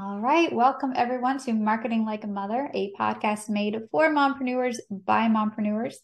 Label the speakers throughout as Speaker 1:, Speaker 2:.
Speaker 1: All right. Welcome everyone to Marketing Like a Mother, a podcast made for mompreneurs by mompreneurs.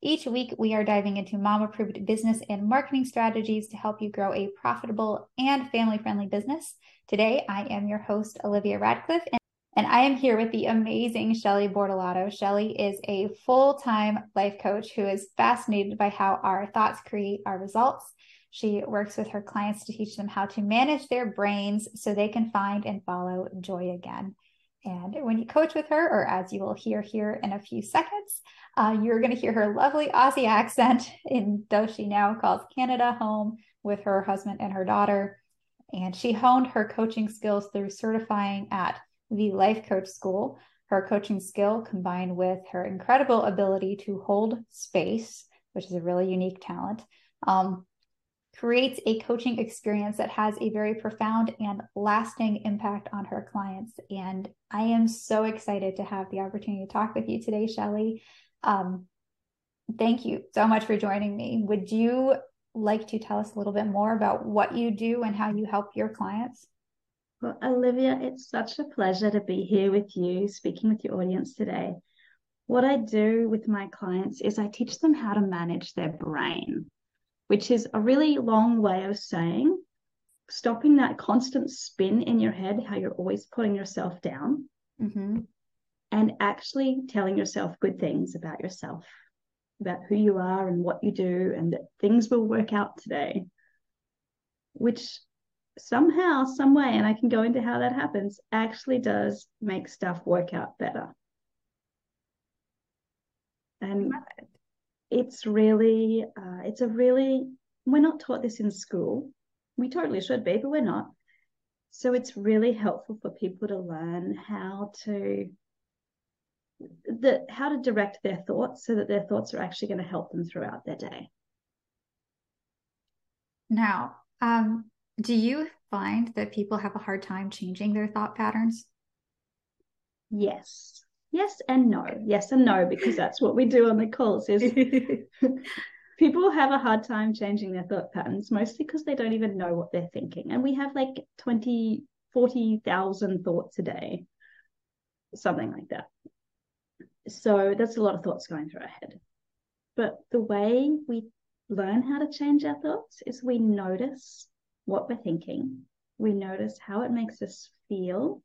Speaker 1: Each week, we are diving into mom approved business and marketing strategies to help you grow a profitable and family friendly business. Today, I am your host, Olivia Radcliffe, and I am here with the amazing Shelly Bortolotto. Shelly is a full time life coach who is fascinated by how our thoughts create our results. She works with her clients to teach them how to manage their brains so they can find and follow joy again. And when you coach with her, or as you will hear here in a few seconds, uh, you're going to hear her lovely Aussie accent in though she now calls Canada home with her husband and her daughter. And she honed her coaching skills through certifying at the Life Coach School. Her coaching skill combined with her incredible ability to hold space, which is a really unique talent, um, creates a coaching experience that has a very profound and lasting impact on her clients. And I am so excited to have the opportunity to talk with you today, Shelly. Um, thank you so much for joining me. Would you like to tell us a little bit more about what you do and how you help your clients?
Speaker 2: Well, Olivia, it's such a pleasure to be here with you, speaking with your audience today. What I do with my clients is I teach them how to manage their brain which is a really long way of saying stopping that constant spin in your head, how you're always putting yourself down, mm-hmm. and actually telling yourself good things about yourself, about who you are and what you do, and that things will work out today, which somehow, some way, and I can go into how that happens, actually does make stuff work out better. And it's really uh, it's a really we're not taught this in school. We totally should be but we're not. So it's really helpful for people to learn how to the how to direct their thoughts so that their thoughts are actually going to help them throughout their day.
Speaker 1: Now um, do you find that people have a hard time changing their thought patterns?
Speaker 2: Yes yes and no. Yes and no because that's what we do on the calls is people have a hard time changing their thought patterns mostly because they don't even know what they're thinking. And we have like 20 40,000 thoughts a day. Something like that. So that's a lot of thoughts going through our head. But the way we learn how to change our thoughts is we notice what we're thinking. We notice how it makes us feel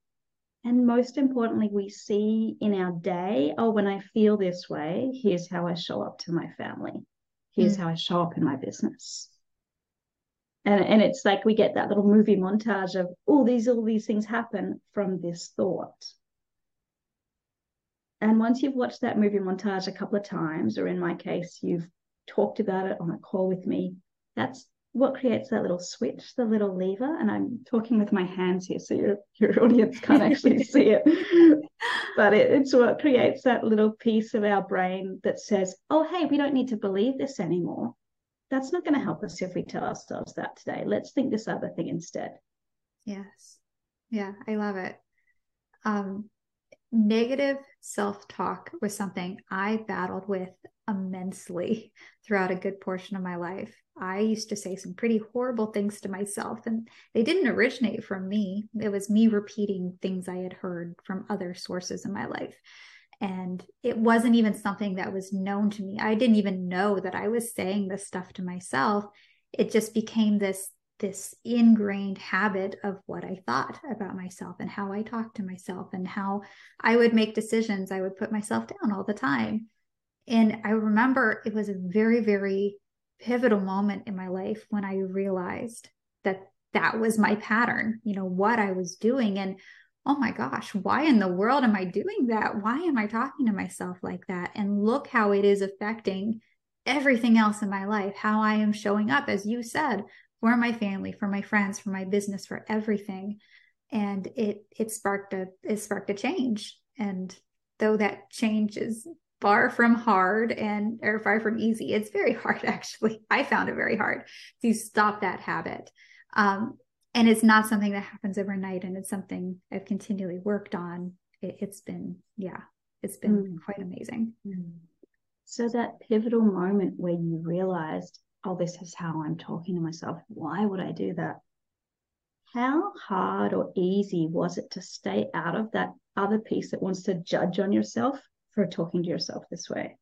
Speaker 2: and most importantly, we see in our day, oh, when I feel this way, here's how I show up to my family. Here's mm. how I show up in my business. And, and it's like we get that little movie montage of all these, all these things happen from this thought. And once you've watched that movie montage a couple of times, or in my case, you've talked about it on a call with me, that's what creates that little switch, the little lever, and I'm talking with my hands here, so your your audience can't actually see it, but it, it's what creates that little piece of our brain that says, "Oh, hey, we don't need to believe this anymore. That's not going to help us if we tell ourselves that today. Let's think this other thing instead."
Speaker 1: Yes, yeah, I love it. Um, negative self talk was something I battled with immensely throughout a good portion of my life. I used to say some pretty horrible things to myself, and they didn't originate from me. It was me repeating things I had heard from other sources in my life. And it wasn't even something that was known to me. I didn't even know that I was saying this stuff to myself. It just became this this ingrained habit of what I thought about myself and how I talked to myself and how I would make decisions. I would put myself down all the time. And I remember it was a very, very pivotal moment in my life when I realized that that was my pattern, you know, what I was doing. And oh my gosh, why in the world am I doing that? Why am I talking to myself like that? And look how it is affecting everything else in my life, how I am showing up, as you said, for my family, for my friends, for my business, for everything. And it it sparked a it sparked a change. And though that change is far from hard and or far from easy. It's very hard, actually. I found it very hard to stop that habit. Um, and it's not something that happens overnight, and it's something I've continually worked on. It, has been, yeah, it's been mm. quite amazing. Mm.
Speaker 2: So that pivotal moment where you realized, oh, this is how I'm talking to myself. Why would I do that? how hard or easy was it to stay out of that other piece that wants to judge on yourself for talking to yourself this way?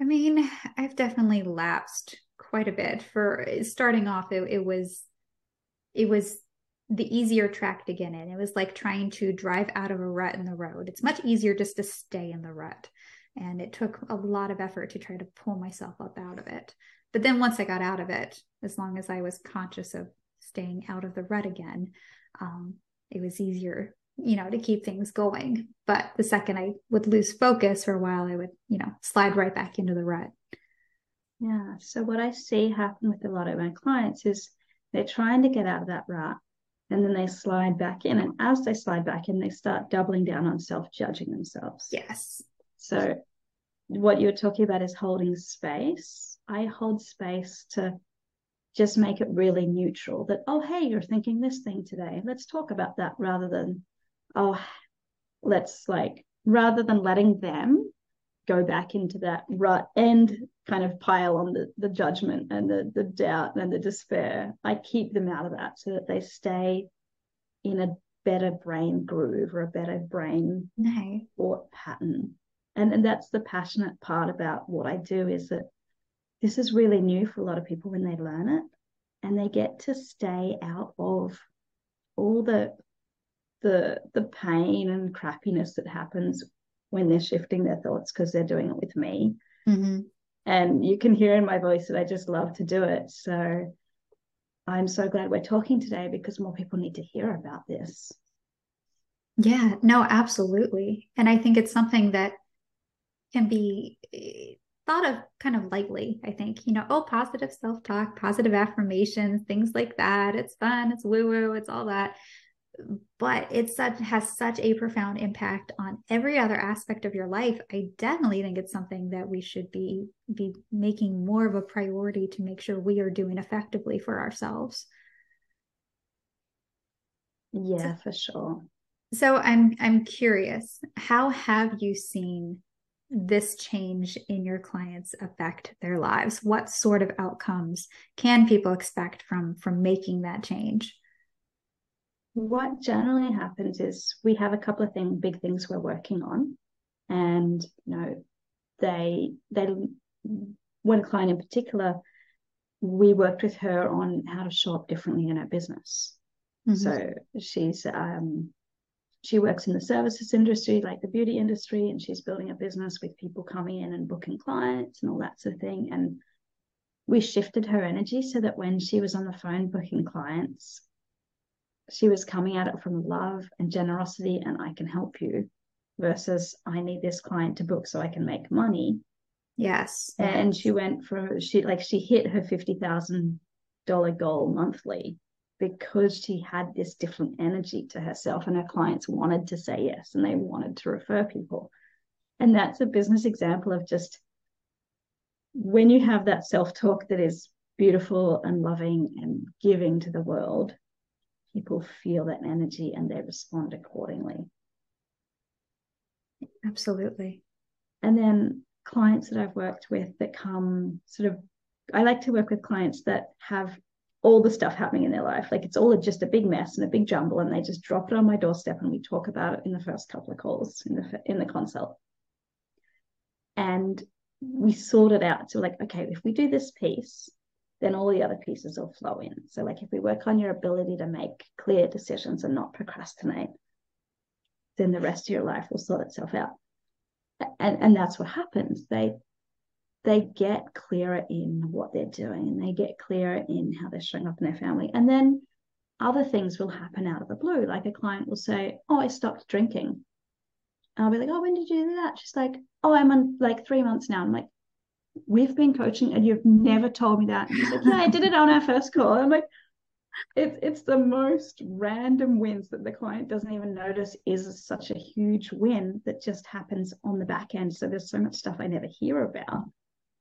Speaker 1: I mean, I've definitely lapsed quite a bit. For starting off, it, it was it was the easier track to get in. It was like trying to drive out of a rut in the road. It's much easier just to stay in the rut. And it took a lot of effort to try to pull myself up out of it. But then once I got out of it, as long as I was conscious of staying out of the rut again, um, it was easier, you know, to keep things going. But the second I would lose focus for a while, I would, you know, slide right back into the rut.
Speaker 2: Yeah. So what I see happen with a lot of my clients is they're trying to get out of that rut and then they slide back in. And as they slide back in, they start doubling down on self judging themselves.
Speaker 1: Yes.
Speaker 2: So, what you're talking about is holding space. I hold space to just make it really neutral that, oh, hey, you're thinking this thing today. Let's talk about that rather than, oh, let's like, rather than letting them go back into that rut and kind of pile on the, the judgment and the, the doubt and the despair. I keep them out of that so that they stay in a better brain groove or a better brain
Speaker 1: no.
Speaker 2: thought pattern. And, and that's the passionate part about what I do is that this is really new for a lot of people when they learn it and they get to stay out of all the the the pain and crappiness that happens when they're shifting their thoughts because they're doing it with me.
Speaker 1: Mm-hmm.
Speaker 2: And you can hear in my voice that I just love to do it. So I'm so glad we're talking today because more people need to hear about this.
Speaker 1: Yeah, no, absolutely. And I think it's something that can be eh, thought of kind of lightly. I think, you know, oh, positive self talk, positive affirmations, things like that. It's fun, it's woo woo, it's all that but it such has such a profound impact on every other aspect of your life. I definitely think it's something that we should be be making more of a priority to make sure we are doing effectively for ourselves.
Speaker 2: Yeah for sure.
Speaker 1: So i'm i'm curious how have you seen this change in your clients affect their lives? What sort of outcomes can people expect from from making that change
Speaker 2: what generally happens is we have a couple of thing, big things we're working on, and you know, they they one client in particular, we worked with her on how to show up differently in her business. Mm-hmm. So she's um, she works in the services industry, like the beauty industry, and she's building a business with people coming in and booking clients and all that sort of thing. And we shifted her energy so that when she was on the phone booking clients, she was coming at it from love and generosity and I can help you versus I need this client to book so I can make money.
Speaker 1: Yes.
Speaker 2: And she went for she like she hit her fifty thousand dollar goal monthly because she had this different energy to herself and her clients wanted to say yes and they wanted to refer people. And that's a business example of just when you have that self-talk that is beautiful and loving and giving to the world, people feel that energy and they respond accordingly.
Speaker 1: Absolutely.
Speaker 2: And then clients that I've worked with that come sort of, I like to work with clients that have all the stuff happening in their life. Like it's all just a big mess and a big jumble, and they just drop it on my doorstep and we talk about it in the first couple of calls in the in the consult. And we sort it out. So like, okay, if we do this piece, then all the other pieces will flow in. So, like if we work on your ability to make clear decisions and not procrastinate, then the rest of your life will sort itself out. And and that's what happens. They they get clearer in what they're doing and they get clearer in how they're showing up in their family. And then other things will happen out of the blue. Like a client will say, Oh, I stopped drinking. And I'll be like, Oh, when did you do that? She's like, Oh, I'm on like three months now. I'm like, we've been coaching and you've never told me that. Like, yeah, I did it on our first call. I'm like, it's it's the most random wins that the client doesn't even notice is such a huge win that just happens on the back end. So there's so much stuff I never hear about.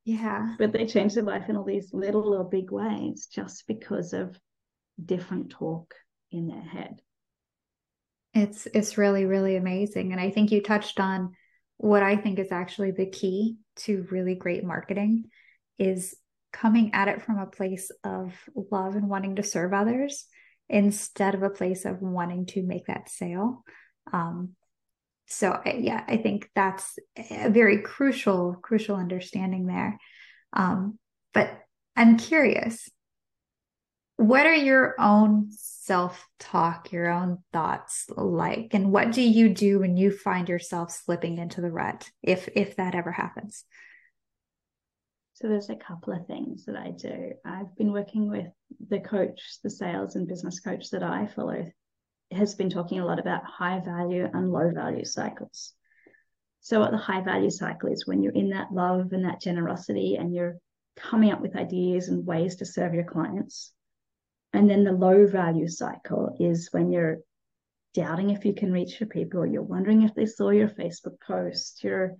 Speaker 1: Yeah.
Speaker 2: But they change their life in all these little or big ways just because of different talk in their head.
Speaker 1: It's it's really, really amazing. And I think you touched on what I think is actually the key to really great marketing is coming at it from a place of love and wanting to serve others instead of a place of wanting to make that sale. Um, so yeah, I think that's a very crucial, crucial understanding there. Um, but I'm curious, what are your own self talk, your own thoughts like, and what do you do when you find yourself slipping into the rut, if if that ever happens?
Speaker 2: So there's a couple of things that I do. I've been working with the coach, the sales and business coach that I follow, has been talking a lot about high value and low value cycles. So what the high value cycle is when you're in that love and that generosity and you're coming up with ideas and ways to serve your clients. And then the low value cycle is when you're doubting if you can reach your people, you're wondering if they saw your Facebook post, you're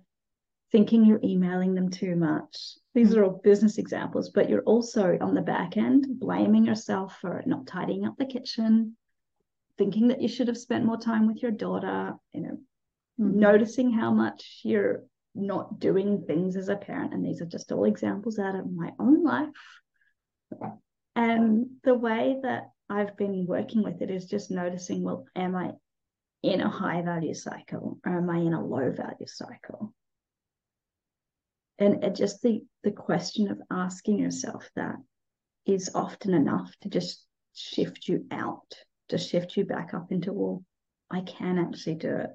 Speaker 2: thinking you're emailing them too much. These are all business examples, but you're also on the back end blaming yourself for not tidying up the kitchen, thinking that you should have spent more time with your daughter, you know, mm-hmm. noticing how much you're not doing things as a parent. And these are just all examples out of my own life. And the way that I've been working with it is just noticing well, am I in a high value cycle or am I in a low value cycle? And just the, the question of asking yourself that is often enough to just shift you out, to shift you back up into, well, I can actually do it.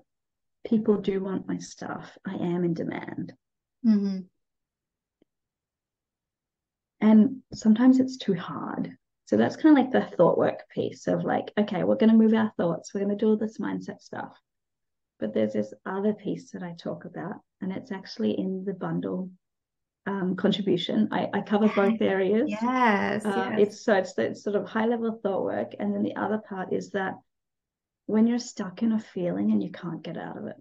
Speaker 2: People do want my stuff. I am in demand. Mm-hmm. And sometimes it's too hard. So that's kind of like the thought work piece of like, okay, we're going to move our thoughts. We're going to do all this mindset stuff. But there's this other piece that I talk about, and it's actually in the bundle um, contribution. I, I, cover both areas.
Speaker 1: Yes, uh,
Speaker 2: yes. It's so it's, it's sort of high level thought work, and then the other part is that when you're stuck in a feeling and you can't get out of it,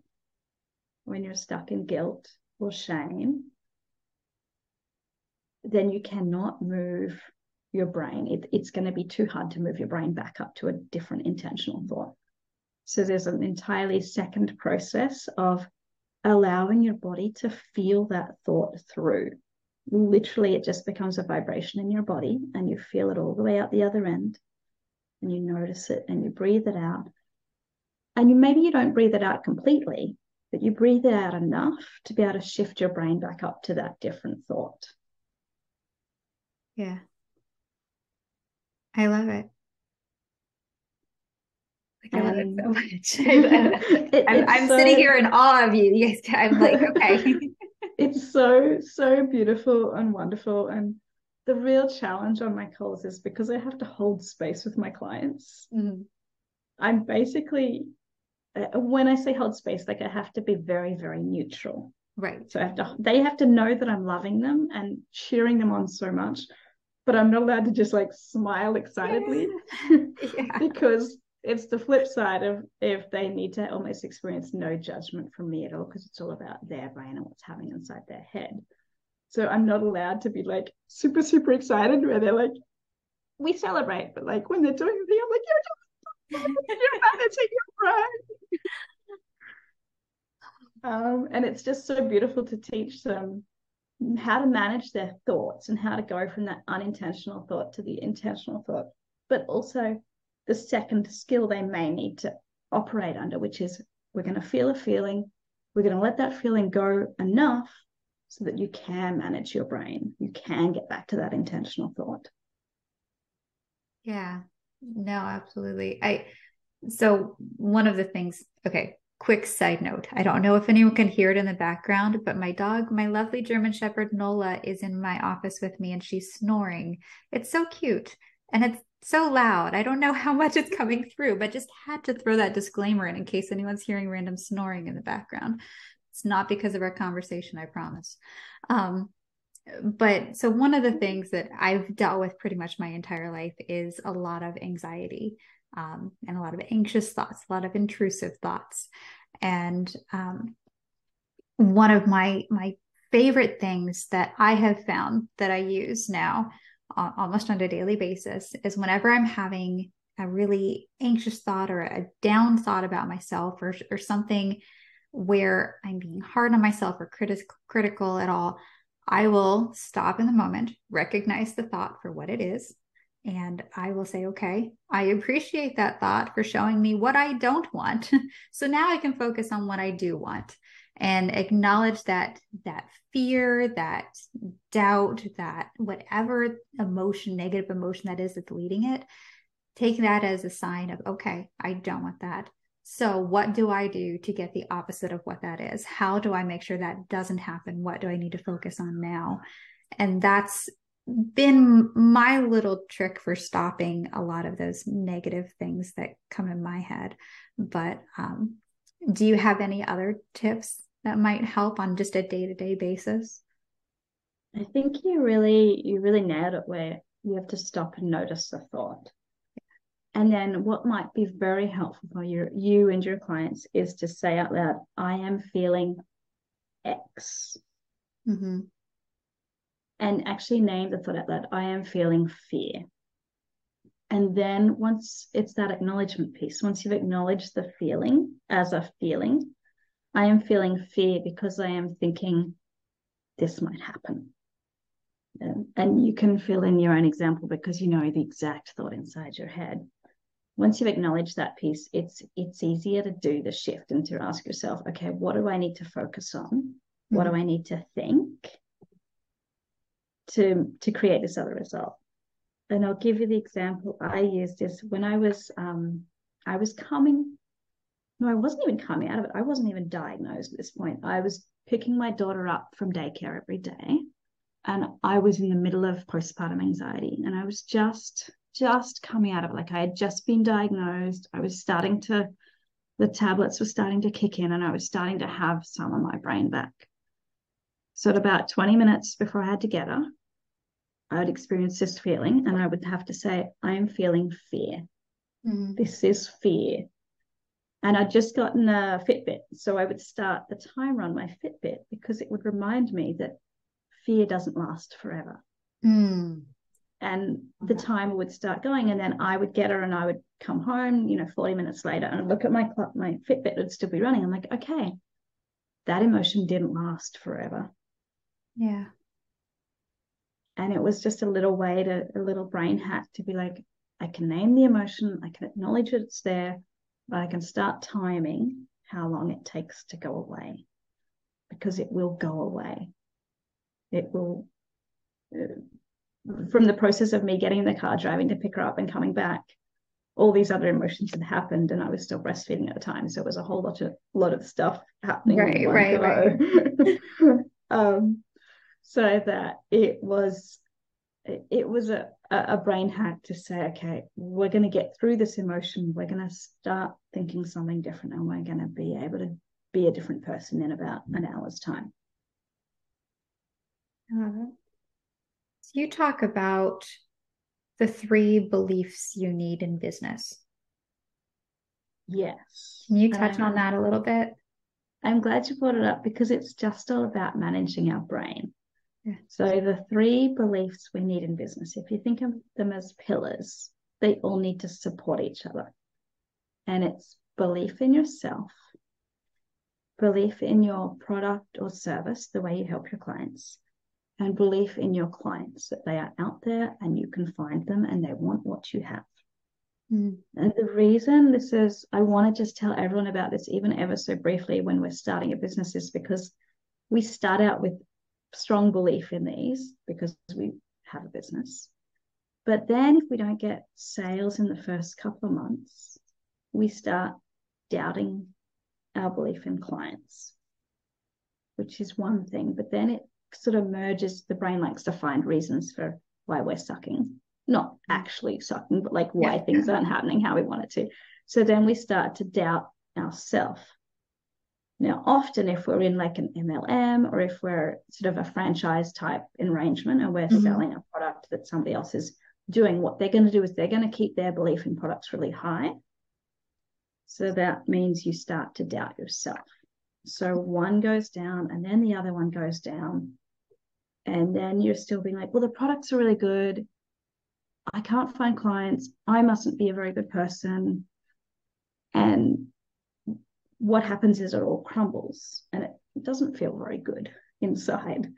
Speaker 2: when you're stuck in guilt or shame, then you cannot move your brain. It, it's going to be too hard to move your brain back up to a different intentional thought. So there's an entirely second process of allowing your body to feel that thought through. Literally, it just becomes a vibration in your body, and you feel it all the way out the other end. And you notice it and you breathe it out. And you maybe you don't breathe it out completely, but you breathe it out enough to be able to shift your brain back up to that different thought.
Speaker 1: Yeah. I love it. I love it so much. it, I'm, I'm so, sitting here in awe of you. Yes, I'm like, okay.
Speaker 2: it's so, so beautiful and wonderful. And the real challenge on my calls is because I have to hold space with my clients. Mm-hmm. I'm basically, uh, when I say hold space, like I have to be very, very neutral.
Speaker 1: Right.
Speaker 2: So I have to, they have to know that I'm loving them and cheering them on so much, but I'm not allowed to just like smile excitedly yeah. because it's the flip side of if they need to almost experience no judgment from me at all because it's all about their brain and what's happening inside their head. So I'm not allowed to be like super super excited where they're like, we celebrate, but like when they're doing the thing, I'm like, you're just you're managing your brain. Um, and it's just so beautiful to teach them how to manage their thoughts and how to go from that unintentional thought to the intentional thought, but also the second skill they may need to operate under, which is we're going to feel a feeling, we're going to let that feeling go enough so that you can manage your brain. You can get back to that intentional thought.
Speaker 1: Yeah, no, absolutely. I, so one of the things, okay, quick side note. I don't know if anyone can hear it in the background, but my dog, my lovely German Shepherd Nola, is in my office with me and she's snoring. It's so cute. And it's so loud. I don't know how much it's coming through, but just had to throw that disclaimer in in case anyone's hearing random snoring in the background. It's not because of our conversation, I promise. Um, but so one of the things that I've dealt with pretty much my entire life is a lot of anxiety um, and a lot of anxious thoughts, a lot of intrusive thoughts. And um, one of my my favorite things that I have found that I use now almost on a daily basis is whenever I'm having a really anxious thought or a down thought about myself or, or something where I'm being hard on myself or critis- critical at all, I will stop in the moment, recognize the thought for what it is, and I will say, okay, I appreciate that thought for showing me what I don't want. so now I can focus on what I do want and acknowledge that that fear, that doubt, that whatever emotion, negative emotion that is that's leading it, take that as a sign of, okay, I don't want that. So, what do I do to get the opposite of what that is? How do I make sure that doesn't happen? What do I need to focus on now? And that's been my little trick for stopping a lot of those negative things that come in my head. But um, do you have any other tips that might help on just a day to day basis?
Speaker 2: I think you really you really nailed it where you have to stop and notice the thought. And then what might be very helpful for your, you and your clients is to say out loud, I am feeling X. Mm-hmm. And actually name the thought out loud, I am feeling fear. And then once it's that acknowledgement piece, once you've acknowledged the feeling as a feeling, I am feeling fear because I am thinking this might happen. And you can fill in your own example because you know the exact thought inside your head once you've acknowledged that piece, it's it's easier to do the shift and to ask yourself, okay, what do I need to focus on? Mm-hmm. What do mm-hmm. I need to think to to create this other result? And I'll give you the example I used is when I was um I was coming no, I wasn't even coming out of it. I wasn't even diagnosed at this point. I was picking my daughter up from daycare every day. And I was in the middle of postpartum anxiety. And I was just just coming out of it. Like I had just been diagnosed. I was starting to, the tablets were starting to kick in and I was starting to have some of my brain back. So at about 20 minutes before I had to get her, I would experience this feeling and I would have to say, I am feeling fear. Mm-hmm. This is fear. And I'd just gotten a Fitbit. So I would start the timer on my Fitbit because it would remind me that fear doesn't last forever. Mm and the timer would start going and then i would get her and i would come home you know 40 minutes later and look at my clock my fitbit would still be running i'm like okay that emotion didn't last forever
Speaker 1: yeah
Speaker 2: and it was just a little way to a little brain hack to be like i can name the emotion i can acknowledge that it's there but i can start timing how long it takes to go away because it will go away it will uh, from the process of me getting in the car, driving to pick her up and coming back, all these other emotions had happened, and I was still breastfeeding at the time, so it was a whole lot of lot of stuff happening.
Speaker 1: Right, right, right.
Speaker 2: um, so that it was it was a, a brain hack to say, okay, we're going to get through this emotion. We're going to start thinking something different, and we're going to be able to be a different person in about an hour's time.
Speaker 1: Uh, you talk about the three beliefs you need in business.
Speaker 2: Yes.
Speaker 1: Can you touch um, on that a little bit?
Speaker 2: I'm glad you brought it up because it's just all about managing our brain. Yeah. So, the three beliefs we need in business, if you think of them as pillars, they all need to support each other. And it's belief in yourself, belief in your product or service, the way you help your clients, and belief in your clients that they are out there and you can find them and they want what you have. Mm. And the reason this is, I want to just tell everyone about this, even ever so briefly, when we're starting a business, is because we start out with strong belief in these because we have a business. But then if we don't get sales in the first couple of months, we start doubting our belief in clients, which is one thing. But then it sort of merges the brain likes to find reasons for why we're sucking not actually sucking but like why yeah, things aren't happening how we want it to so then we start to doubt ourselves now often if we're in like an mlm or if we're sort of a franchise type arrangement and we're mm-hmm. selling a product that somebody else is doing what they're going to do is they're going to keep their belief in products really high so that means you start to doubt yourself so one goes down and then the other one goes down. And then you're still being like, well, the products are really good. I can't find clients. I mustn't be a very good person. And what happens is it all crumbles and it doesn't feel very good inside.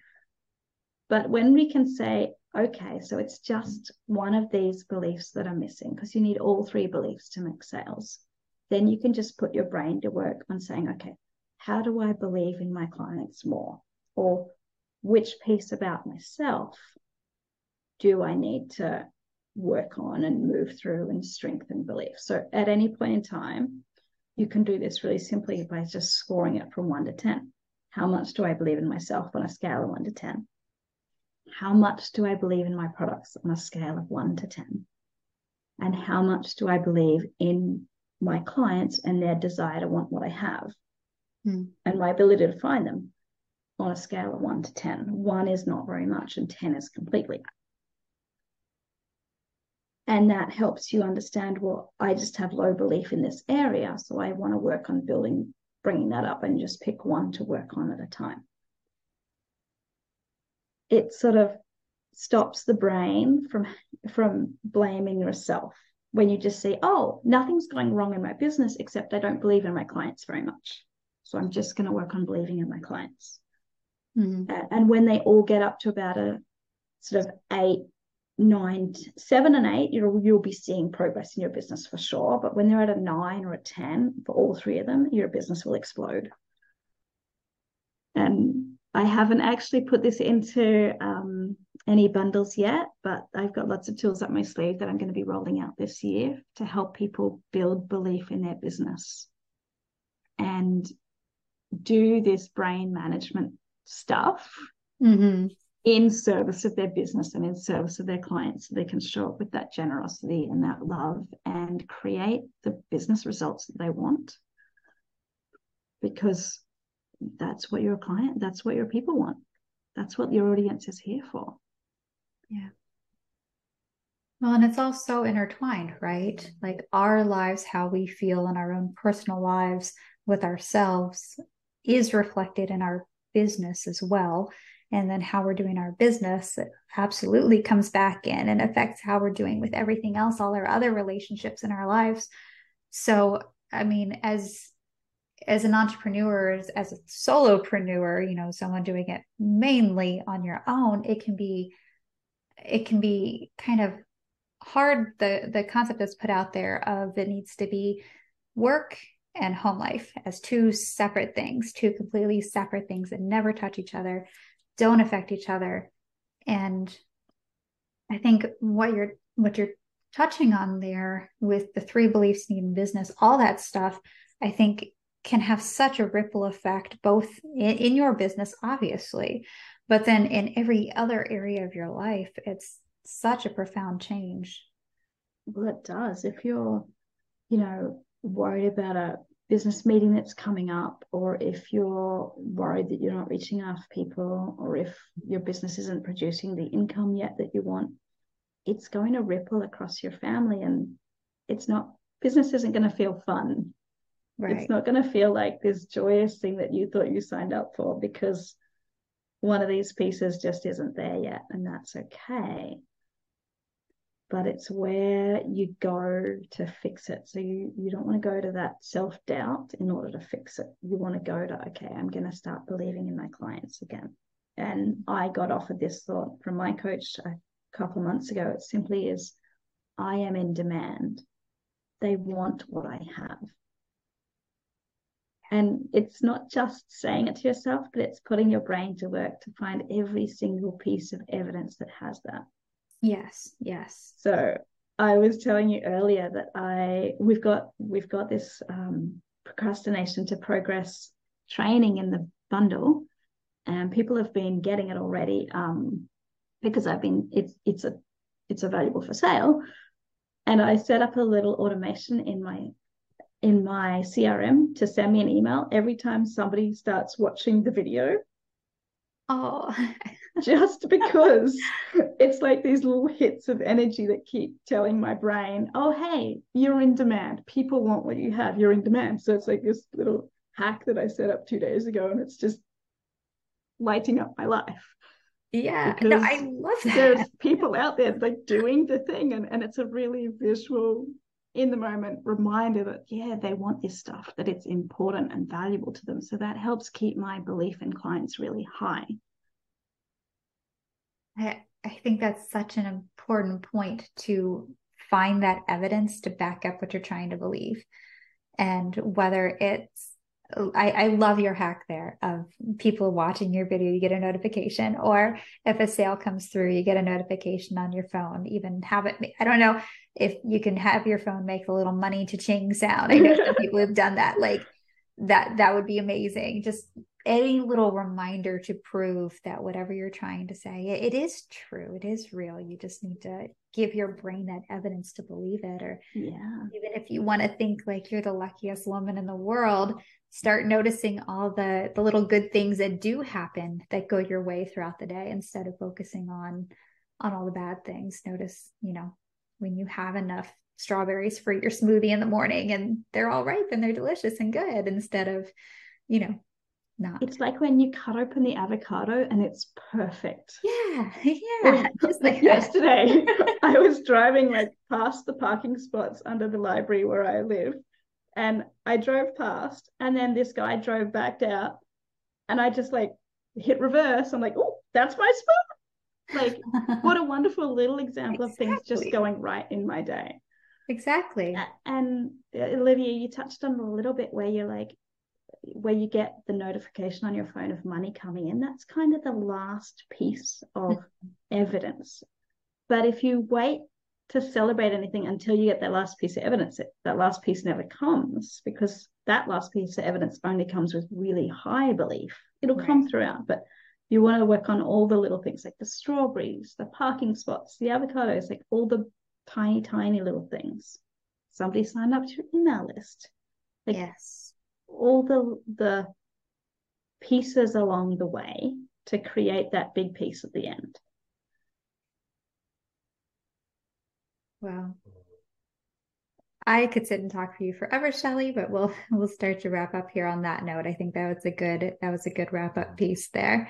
Speaker 2: But when we can say, okay, so it's just one of these beliefs that are missing, because you need all three beliefs to make sales, then you can just put your brain to work on saying, okay, how do I believe in my clients more? Or which piece about myself do I need to work on and move through and strengthen belief? So at any point in time, you can do this really simply by just scoring it from one to 10. How much do I believe in myself on a scale of one to 10? How much do I believe in my products on a scale of one to 10? And how much do I believe in my clients and their desire to want what I have? mm. and my ability to find them on a scale of one to 10. One is not very much, and 10 is completely. And that helps you understand well, I just have low belief in this area. So I want to work on building, bringing that up and just pick one to work on at a time. It sort of stops the brain from from blaming yourself when you just say, oh, nothing's going wrong in my business except I don't believe in my clients very much. So I'm just going to work on believing in my clients. Mm-hmm. And when they all get up to about a sort of eight, nine, seven, and eight, you'll you'll be seeing progress in your business for sure. But when they're at a nine or a ten for all three of them, your business will explode. And I haven't actually put this into um, any bundles yet, but I've got lots of tools up my sleeve that I'm going to be rolling out this year to help people build belief in their business. And do this brain management stuff mm-hmm. In service of their business and in service of their clients so they can show up with that generosity and that love and create the business results that they want because that's what your client that's what your people want that's what your audience is here for
Speaker 1: yeah well, and it's all so intertwined, right? Like our lives, how we feel in our own personal lives with ourselves is reflected in our business as well. And then how we're doing our business absolutely comes back in and affects how we're doing with everything else, all our other relationships in our lives. So, I mean, as as an entrepreneur, as, as a solopreneur, you know, someone doing it mainly on your own, it can be it can be kind of hard the the concept that's put out there of it needs to be work and home life as two separate things, two completely separate things that never touch each other, don't affect each other. And I think what you're what you're touching on there with the three beliefs in business, all that stuff, I think can have such a ripple effect both in, in your business, obviously, but then in every other area of your life. It's such a profound change.
Speaker 2: Well, it does. If you're, you know, worried about a business meeting that's coming up, or if you're worried that you're not reaching enough people, or if your business isn't producing the income yet that you want, it's going to ripple across your family. And it's not, business isn't going to feel fun. Right. It's not going to feel like this joyous thing that you thought you signed up for because one of these pieces just isn't there yet. And that's okay but it's where you go to fix it. So you, you don't want to go to that self doubt in order to fix it. You want to go to, okay, I'm going to start believing in my clients again. And I got offered this thought from my coach a couple of months ago. It simply is, I am in demand. They want what I have. And it's not just saying it to yourself, but it's putting your brain to work to find every single piece of evidence that has that.
Speaker 1: Yes, yes.
Speaker 2: So I was telling you earlier that I we've got we've got this um, procrastination to progress training in the bundle, and people have been getting it already um, because I've been it's it's a it's available for sale, and I set up a little automation in my in my CRM to send me an email every time somebody starts watching the video.
Speaker 1: Oh,
Speaker 2: just because it's like these little hits of energy that keep telling my brain, oh, hey, you're in demand. People want what you have. You're in demand. So it's like this little hack that I set up two days ago, and it's just lighting up my life.
Speaker 1: Yeah, no, I love that.
Speaker 2: There's people out there like doing the thing, and, and it's a really visual, in the moment reminder that, yeah, they want this stuff, that it's important and valuable to them. So that helps keep my belief in clients really high
Speaker 1: I, I think that's such an important point to find that evidence to back up what you're trying to believe. And whether it's, I, I love your hack there of people watching your video, you get a notification, or if a sale comes through, you get a notification on your phone. Even have it, I don't know if you can have your phone make a little money to ching sound. I know some people have done that. Like that, that would be amazing. Just any little reminder to prove that whatever you're trying to say it, it is true it is real. You just need to give your brain that evidence to believe it or
Speaker 2: yeah.
Speaker 1: even if you want to think like you're the luckiest woman in the world start noticing all the the little good things that do happen that go your way throughout the day instead of focusing on on all the bad things. Notice you know when you have enough strawberries for your smoothie in the morning and they're all ripe and they're delicious and good instead of you know not.
Speaker 2: It's like when you cut open the avocado and it's perfect.
Speaker 1: Yeah, yeah.
Speaker 2: Just like yesterday, I was driving like past the parking spots under the library where I live, and I drove past, and then this guy drove back out, and I just like hit reverse. I'm like, oh, that's my spot. Like, what a wonderful little example exactly. of things just going right in my day.
Speaker 1: Exactly.
Speaker 2: And uh, Olivia, you touched on a little bit where you're like, where you get the notification on your phone of money coming in, that's kind of the last piece of evidence. But if you wait to celebrate anything until you get that last piece of evidence, it, that last piece never comes because that last piece of evidence only comes with really high belief. It'll right. come throughout, but you want to work on all the little things like the strawberries, the parking spots, the avocados, like all the tiny, tiny little things. Somebody signed up to your email list.
Speaker 1: Like, yes
Speaker 2: all the the pieces along the way to create that big piece at the end.
Speaker 1: Wow. I could sit and talk for you forever, Shelly, but we'll we'll start to wrap up here on that note. I think that was a good that was a good wrap up piece there.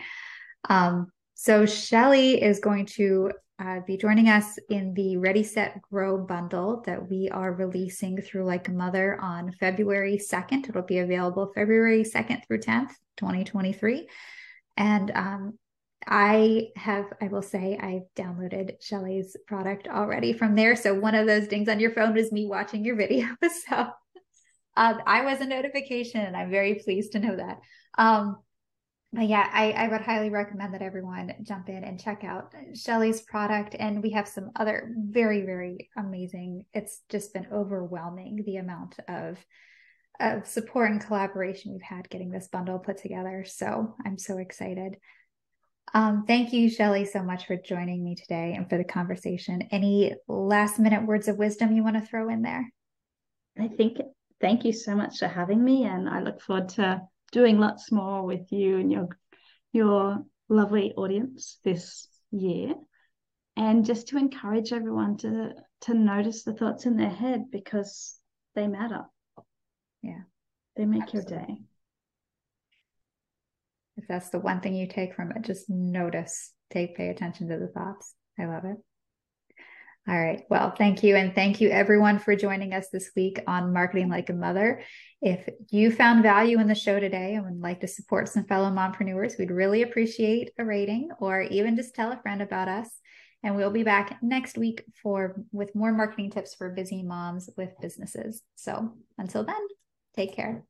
Speaker 1: Um, so Shelly is going to uh, be joining us in the Ready Set Grow bundle that we are releasing through Like a Mother on February 2nd. It'll be available February 2nd through 10th, 2023. And um, I have, I will say, I've downloaded Shelly's product already from there. So one of those dings on your phone was me watching your video. So um, I was a notification, and I'm very pleased to know that. Um, but yeah, I, I would highly recommend that everyone jump in and check out Shelly's product. And we have some other very, very amazing. It's just been overwhelming the amount of of support and collaboration we've had getting this bundle put together. So I'm so excited. Um, thank you, Shelly, so much for joining me today and for the conversation. Any last minute words of wisdom you want to throw in there?
Speaker 2: I think thank you so much for having me, and I look forward to doing lots more with you and your your lovely audience this year. And just to encourage everyone to to notice the thoughts in their head because they matter.
Speaker 1: Yeah.
Speaker 2: They make Absolutely. your day.
Speaker 1: If that's the one thing you take from it just notice take pay attention to the thoughts. I love it all right. Well, thank you. And thank you everyone for joining us this week on Marketing Like a Mother. If you found value in the show today and would like to support some fellow mompreneurs, we'd really appreciate a rating or even just tell a friend about us. And we'll be back next week for with more marketing tips for busy moms with businesses. So until then, take care.